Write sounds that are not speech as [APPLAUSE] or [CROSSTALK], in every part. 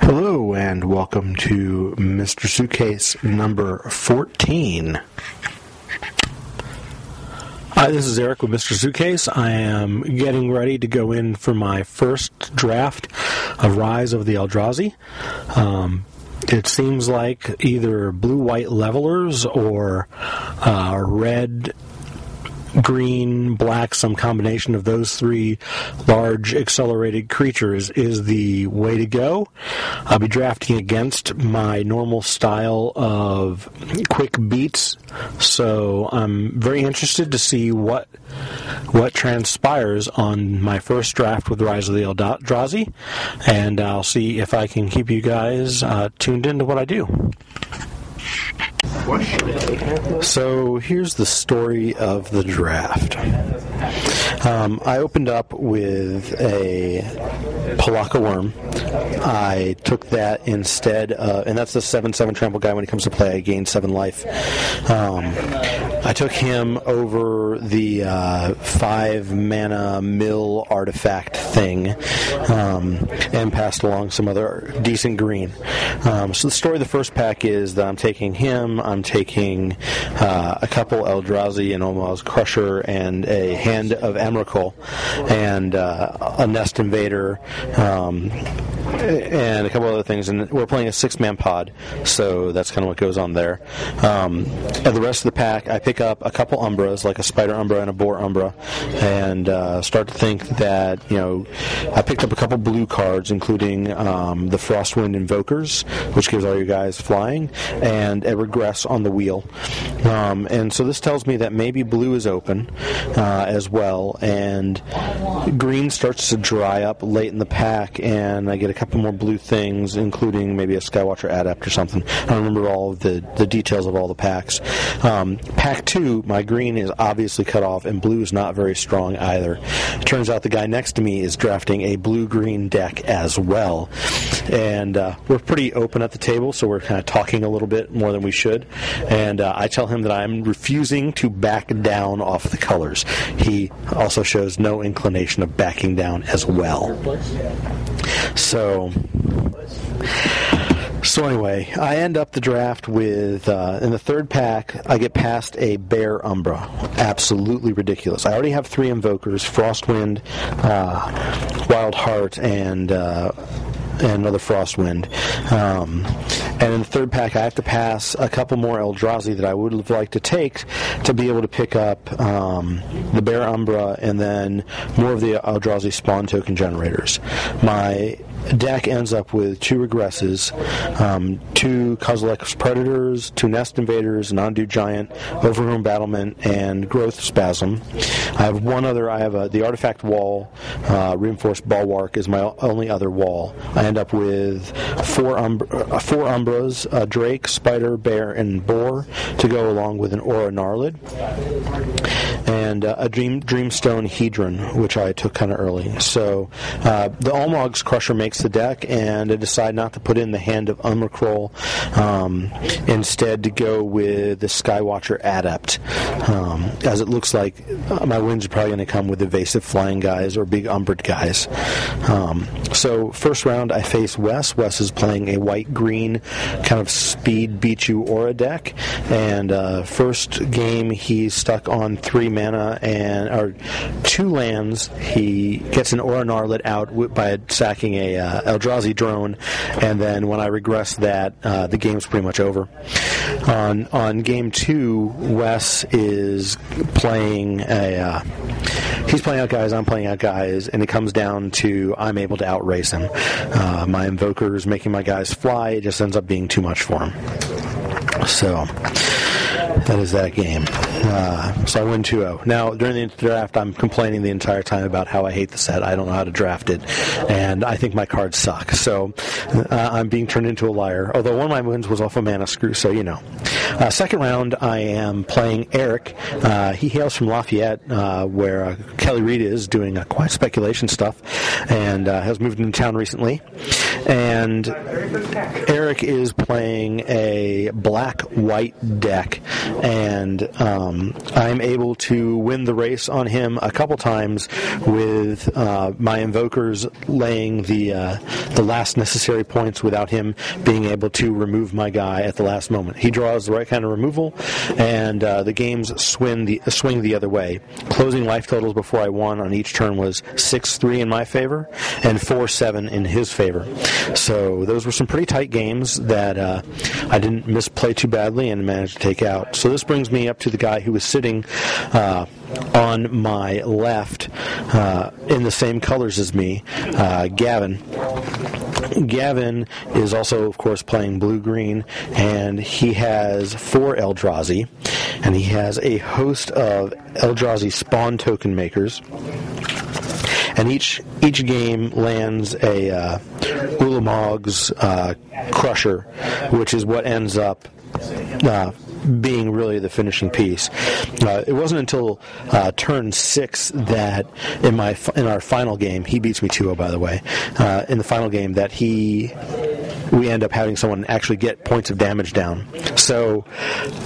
Hello, and welcome to Mr. Suitcase number 14. Hi, this is Eric with Mr. Suitcase. I am getting ready to go in for my first draft of Rise of the Eldrazi. Um, it seems like either blue white levelers or uh, red green, black, some combination of those three large accelerated creatures is the way to go. I'll be drafting against my normal style of quick beats, so I'm very interested to see what what transpires on my first draft with Rise of the Eldrazi, and I'll see if I can keep you guys uh, tuned into what I do. So here's the story of the draft. Um, I opened up with a Pelakka Wurm. I took that instead, and that's the 7 7 trample guy. When he comes to play, I gain 7 life. Um, I took him over the uh, 5 mana mill artifact thing um, and passed along some other decent green. Um, so the story of the first pack is that I'm taking him, I'm taking uh, a couple Eldrazi and Ulamog's Crusher and a Hand of Emrakul and uh, a Nest Invader um, and a couple other things. And we're playing a six man pod, so that's kind of what goes on there. Um, the rest of the pack, I pick up a couple Umbras, like a Spider Umbra and a Boar Umbra, and uh, start to think that, you know, I picked up a couple blue cards, including um, the Frostwind Invokers, which gives all you guys flying, and a regress on the wheel. Um, and so this tells me that maybe blue is open uh, as well, and green starts to dry up late in the pack, and I get a couple more blue things, including maybe a Skywatcher Adept or something. I don't remember all of the, the details of all the packs. Um, pack two, my green is obviously cut off, and blue is not very strong either. It turns out the guy next to me is drafting a blue green deck as well. And uh, we're pretty open at the table, so we're kind of talking a little bit more than we should. And uh, I tell him that I'm refusing to back down off the colors. He also shows no inclination of backing down as well. So. So anyway, I end up the draft with uh, in the third pack. I get past a bear umbra, absolutely ridiculous. I already have three invokers: Frostwind, uh, Wildheart, and. Uh, and another Frostwind. Um, and in the third pack, I have to pass a couple more Eldrazi that I would have liked to take to be able to pick up um, the Bear Umbra and then more of the Eldrazi spawn token generators. My deck ends up with two regresses, um, two Kozilek's Predators, two Nest Invaders, an Ondu Giant, Overgrown Battlement, and Growth Spasm. I have one other. I have a, the Artifact Wall, uh, Reinforced Bulwark is my only other wall. I end up with four uh, four Umbras, a Drake, Spider, Bear, and Boar to go along with an Aura Gnarlid, and uh, a Dream Dreamstone Hedron, which I took kind of early. So uh, the Ulamog's Crusher makes the deck, and I decide not to put in the Hand of Emrakul, um, instead to go with the Skywatcher Adept, um, as it looks like uh, my wins are probably going to come with evasive flying guys or big umbred guys. Um, so first round, I face Wes. Wes is playing a white green kind of speed beat you aura deck, and uh, first game he's stuck on three mana and or two lands. He gets an gnarlid out by sacking a uh, Eldrazi drone, and then when I regress that, uh, the game's pretty much over. On on game two, Wes is playing a. Uh, he's playing out guys, I'm playing out guys, and it comes down to I'm able to outrace him. Uh, my invoker is making my guys fly. It just ends up being too much for him. So that is that game. Uh, so I win 2 0. Now, during the draft, I'm complaining the entire time about how I hate the set. I don't know how to draft it, and I think my cards suck. So uh, I'm being turned into a liar. Although one of my wins was off a mana screw, so you know. Uh, second round, I am playing Eric. Uh, he hails from Lafayette, uh, where uh, Kelly Reed is doing quiet speculation stuff, and has moved into town recently. and Eric is playing a black white deck, and um, I'm able to win the race on him a couple times with uh, my invokers laying the uh, the last necessary points without him being able to remove my guy at the last moment. He draws the right kind of removal, and uh, the games swing the swing the other way. Closing life totals before I won on each turn was six three in my favor and four seven in his favor. So those were some pretty tight games that uh, I didn't misplay too badly and managed to take out. So this brings me up to the guy who was sitting uh, on my left uh, in the same colors as me, uh, Gavin. Gavin is also, of course, playing blue green, and he has four Eldrazi, and he has a host of Eldrazi spawn token makers and each each game lands a uh, Ulamog's uh, Crusher, which is what ends up. Uh, being really the finishing piece. Uh, it wasn't until uh, turn six that in my in our final game, he beats me 2-0 by the way. Uh, in the final game, that he we end up having someone actually get points of damage down. So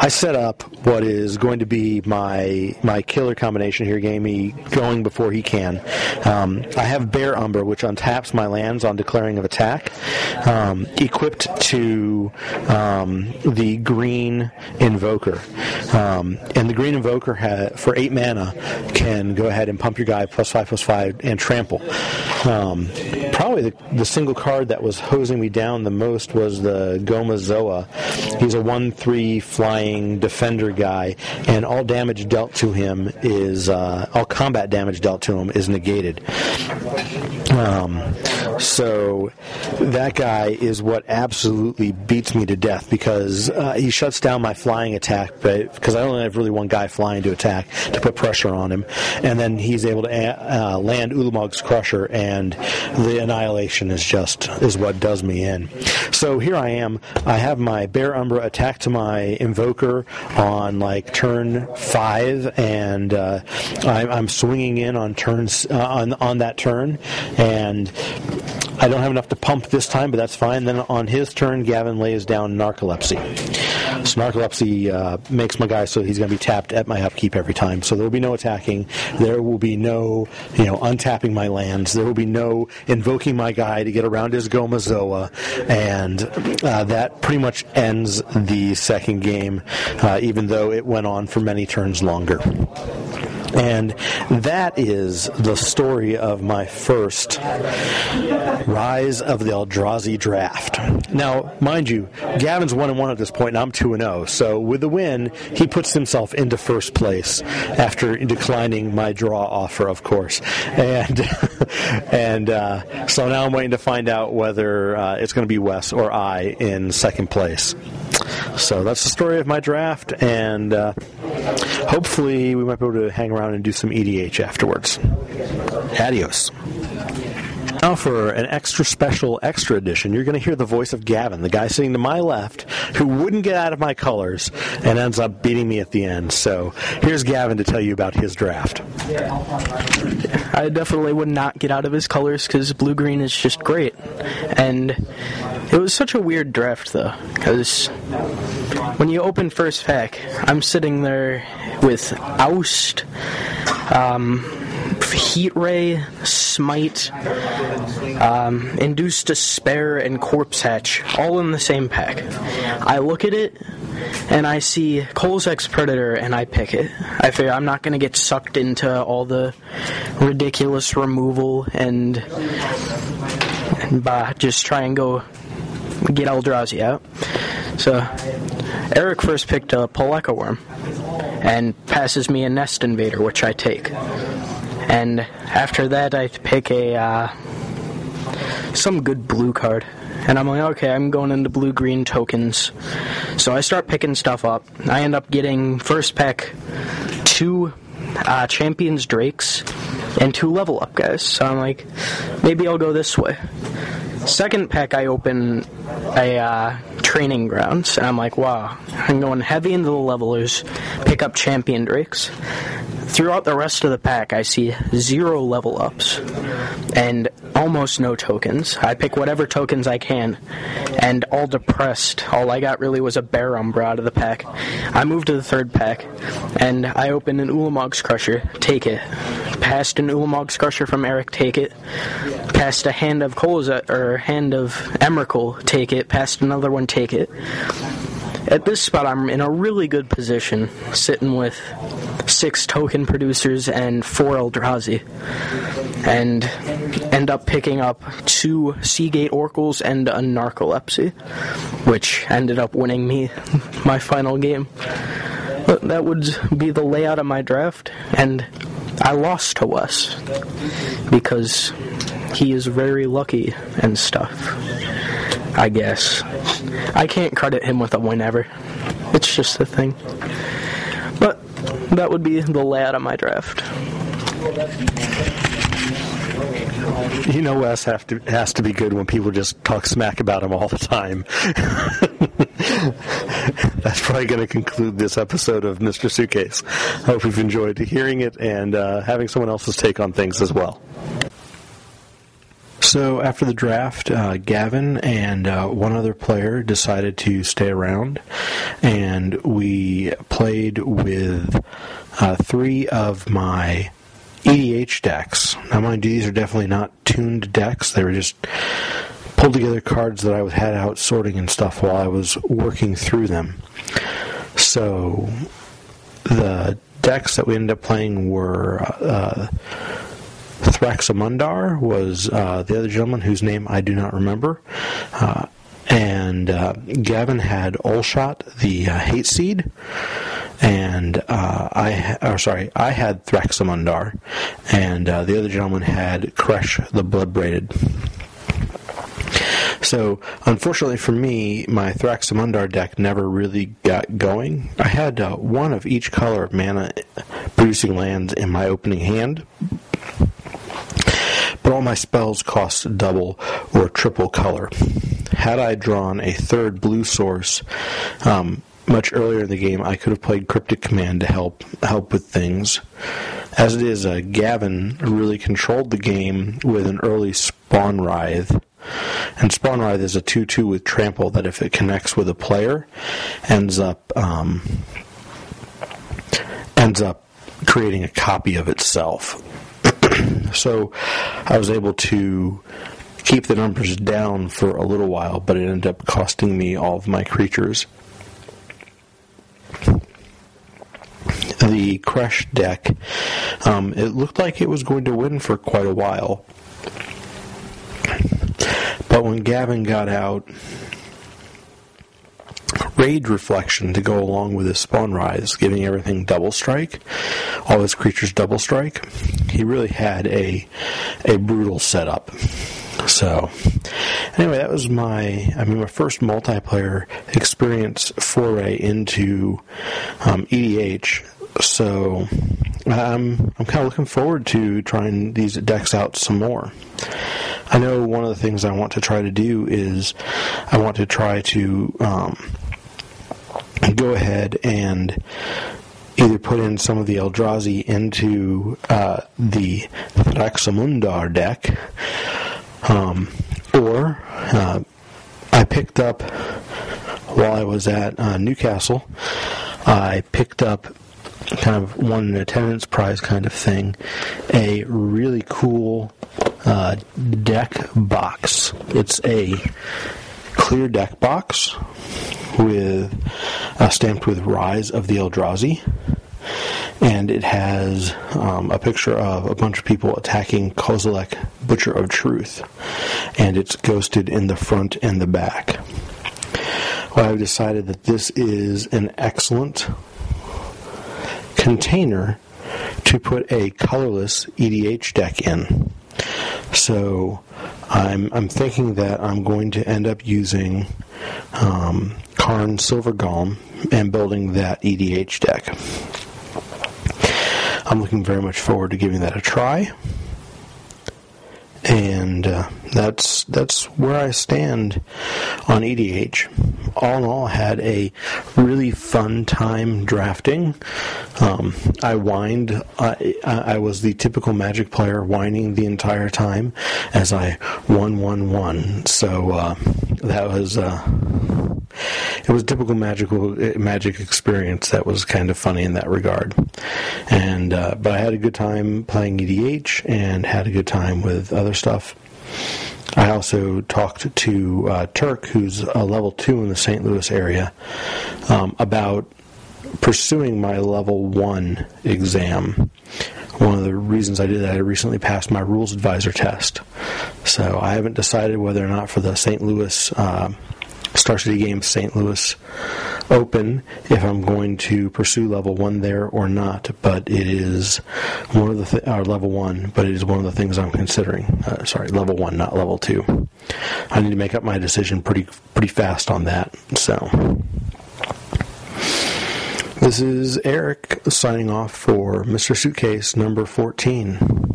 I set up what is going to be my my killer combination here, Gamey going before he can. Um, I have Bear Umbra, which untaps my lands on declaring of attack, um, equipped to um, the green Invoker. Um, and the green Invoker ha- for eight mana can go ahead and pump your guy plus five plus five and trample. Um, probably the, the single card that was hosing me down the most was the Gomazoa. He's a 1 3 flying defender guy, and all damage dealt to him is, uh, all combat damage dealt to him is negated. Um, so that guy is what absolutely beats me to death because uh, he shuts down my flying attack, but because I only have really one guy flying to attack to put pressure on him, and then he's able to uh, land Ulamog's Crusher, and the annihilation is just is what does me in. So here I am. I have my Bear Umbra attack to my Invoker on like turn five, and uh, I, I'm swinging in on turns uh, on on that turn, and I don't have enough to pump this time, but that's fine. Then on his turn, Gavin lays down Narcolepsy. So Narcolepsy uh, makes my guy so he's going to be tapped at my upkeep every time. So there will be no attacking. There will be no, you know, untapping my lands. There will be no invoking my guy to get around his Gomazoa. And uh, that pretty much ends the second game, uh, even though it went on for many turns longer. And that is the story of my first Rise of the Eldrazi draft. Now, mind you, Gavin's 1 and 1 at this point, and I'm 2 and 0. So with the win, he puts himself into first place after declining my draw offer, of course. And [LAUGHS] [LAUGHS] and uh, so now I'm waiting to find out whether uh, it's going to be Wes or I in second place. So that's the story of my draft, and uh, hopefully we might be able to hang around and do some EDH afterwards. Adios. Now, for an extra special, extra edition, you're going to hear the voice of Gavin, the guy sitting to my left, who wouldn't get out of my colors and ends up beating me at the end. So, here's Gavin to tell you about his draft. I definitely would not get out of his colors because blue green is just great. And it was such a weird draft, though, because when you open first pack, I'm sitting there with Oust, um, Heat Ray, Smite, um, Induced Despair, and Corpsehatch, all in the same pack. I look at it and I see Kozilek's Predator and I pick it. I figure I'm not going to get sucked into all the ridiculous removal and, and uh, just try and go get Eldrazi out. So Eric first picked a Pelakka Wurm and passes me a Nest Invader, which I take. And after that, I pick a uh, some good blue card. And I'm like, okay, I'm going into blue green tokens. So I start picking stuff up. I end up getting first pack two uh, Champion's Drakes and two level up guys. So I'm like, maybe I'll go this way. Second pack, I open a uh, training grounds, and I'm like, wow, I'm going heavy into the levelers, pick up champion drakes. Throughout the rest of the pack, I see zero level ups, and almost no tokens. I pick whatever tokens I can, and all depressed. All I got really was a Bear Umbra out of the pack. I move to the third pack, and I open an Ulamog's Crusher, take it. Passed an Ulamog's Crusher from Eric, take it. Passed a hand of Kolza, or hand of Emrakul, take it. Passed another one, take it. At this spot, I'm in a really good position, sitting with six token producers and four Eldrazi, and end up picking up two Seagate Oracles and a Narcolepsy, which ended up winning me [LAUGHS] my final game. But that would be the layout of my draft, and I lost to Wes because he is very lucky and stuff. I guess. I can't credit him with a win ever. It's just a thing. But that would be the layout of my draft. You know, Wes have to, has to be good when people just talk smack about him all the time. [LAUGHS] That's probably going to conclude this episode of Mr. Suitcase. I hope you've enjoyed hearing it and uh, having someone else's take on things as well. So after the draft, uh, Gavin and uh, one other player decided to stay around, and we played with uh, three of my EDH decks. Now, mind you, these are definitely not tuned decks. They were just pulled together cards that I had out sorting and stuff while I was working through them. So the decks that we ended up playing were uh, Thraximundar was uh, the other gentleman whose name I do not remember. Uh, and uh, Gavin had Ulasht, the uh, hate seed, and uh, I, or sorry, I had Thraximundar, and uh, the other gentleman had Kresh, the Bloodbraided. So, unfortunately for me, my Thraximundar deck never really got going. I had uh, one of each color of mana producing lands in my opening hand, but all my spells cost double or triple color. Had I drawn a third blue source um, much earlier in the game, I could have played Cryptic Command to help help with things. As it is, uh, Gavin really controlled the game with an early Spawnwrithe. And Spawnwrithe is a 2 2 with trample that, if it connects with a player, ends up um, ends up creating a copy of itself. So I was able to keep the numbers down for a little while, but it ended up costing me all of my creatures. The Kresh deck, um, it looked like it was going to win for quite a while. But when Gavin got out Rage Reflection to go along with his Spawnwrithe, giving everything double strike, all his creatures double strike. He really had a a brutal setup. So, anyway, that was my I mean my first multiplayer experience foray into um, EDH. So, I'm I'm kind of looking forward to trying these decks out some more. I know one of the things I want to try to do is I want to try to um, go ahead and either put in some of the Eldrazi into uh, the Thraximundar deck, um, or uh, I picked up while I was at uh, Newcastle. I picked up kind of won an attendance prize kind of thing, a really cool uh, deck box. It's a clear deck box with uh, stamped with Rise of the Eldrazi, and it has um, a picture of a bunch of people attacking Kozilek, Butcher of Truth, and it's ghosted in the front and the back. Well, I've decided that this is an excellent container to put a colorless EDH deck in. So I'm, I'm thinking that I'm going to end up using um, Karn Silver Golem and building that EDH deck. I'm looking very much forward to giving that a try. And uh, that's that's where I stand on EDH. All in all, had a really fun time drafting. Um, I whined. I, I was the typical Magic player, whining the entire time as I won, won, won. So uh, that was. Uh, it was a typical magical magic experience that was kind of funny in that regard. And uh, but I had a good time playing EDH and had a good time with other stuff. I also talked to uh, Turk, who's a level two in the St. Louis area, um, about pursuing my level one exam. One of the reasons I did that, I recently passed my rules advisor test. So I haven't decided whether or not for the St. Louis uh, Star City Games St. Louis Open if I'm going to pursue level one there or not. But it is one of the th- or level one, but it is one of the things I'm considering. Uh, sorry, level one, not level two. I need to make up my decision pretty pretty fast on that. So. This is Eric signing off for Mr. Suitcase number 14.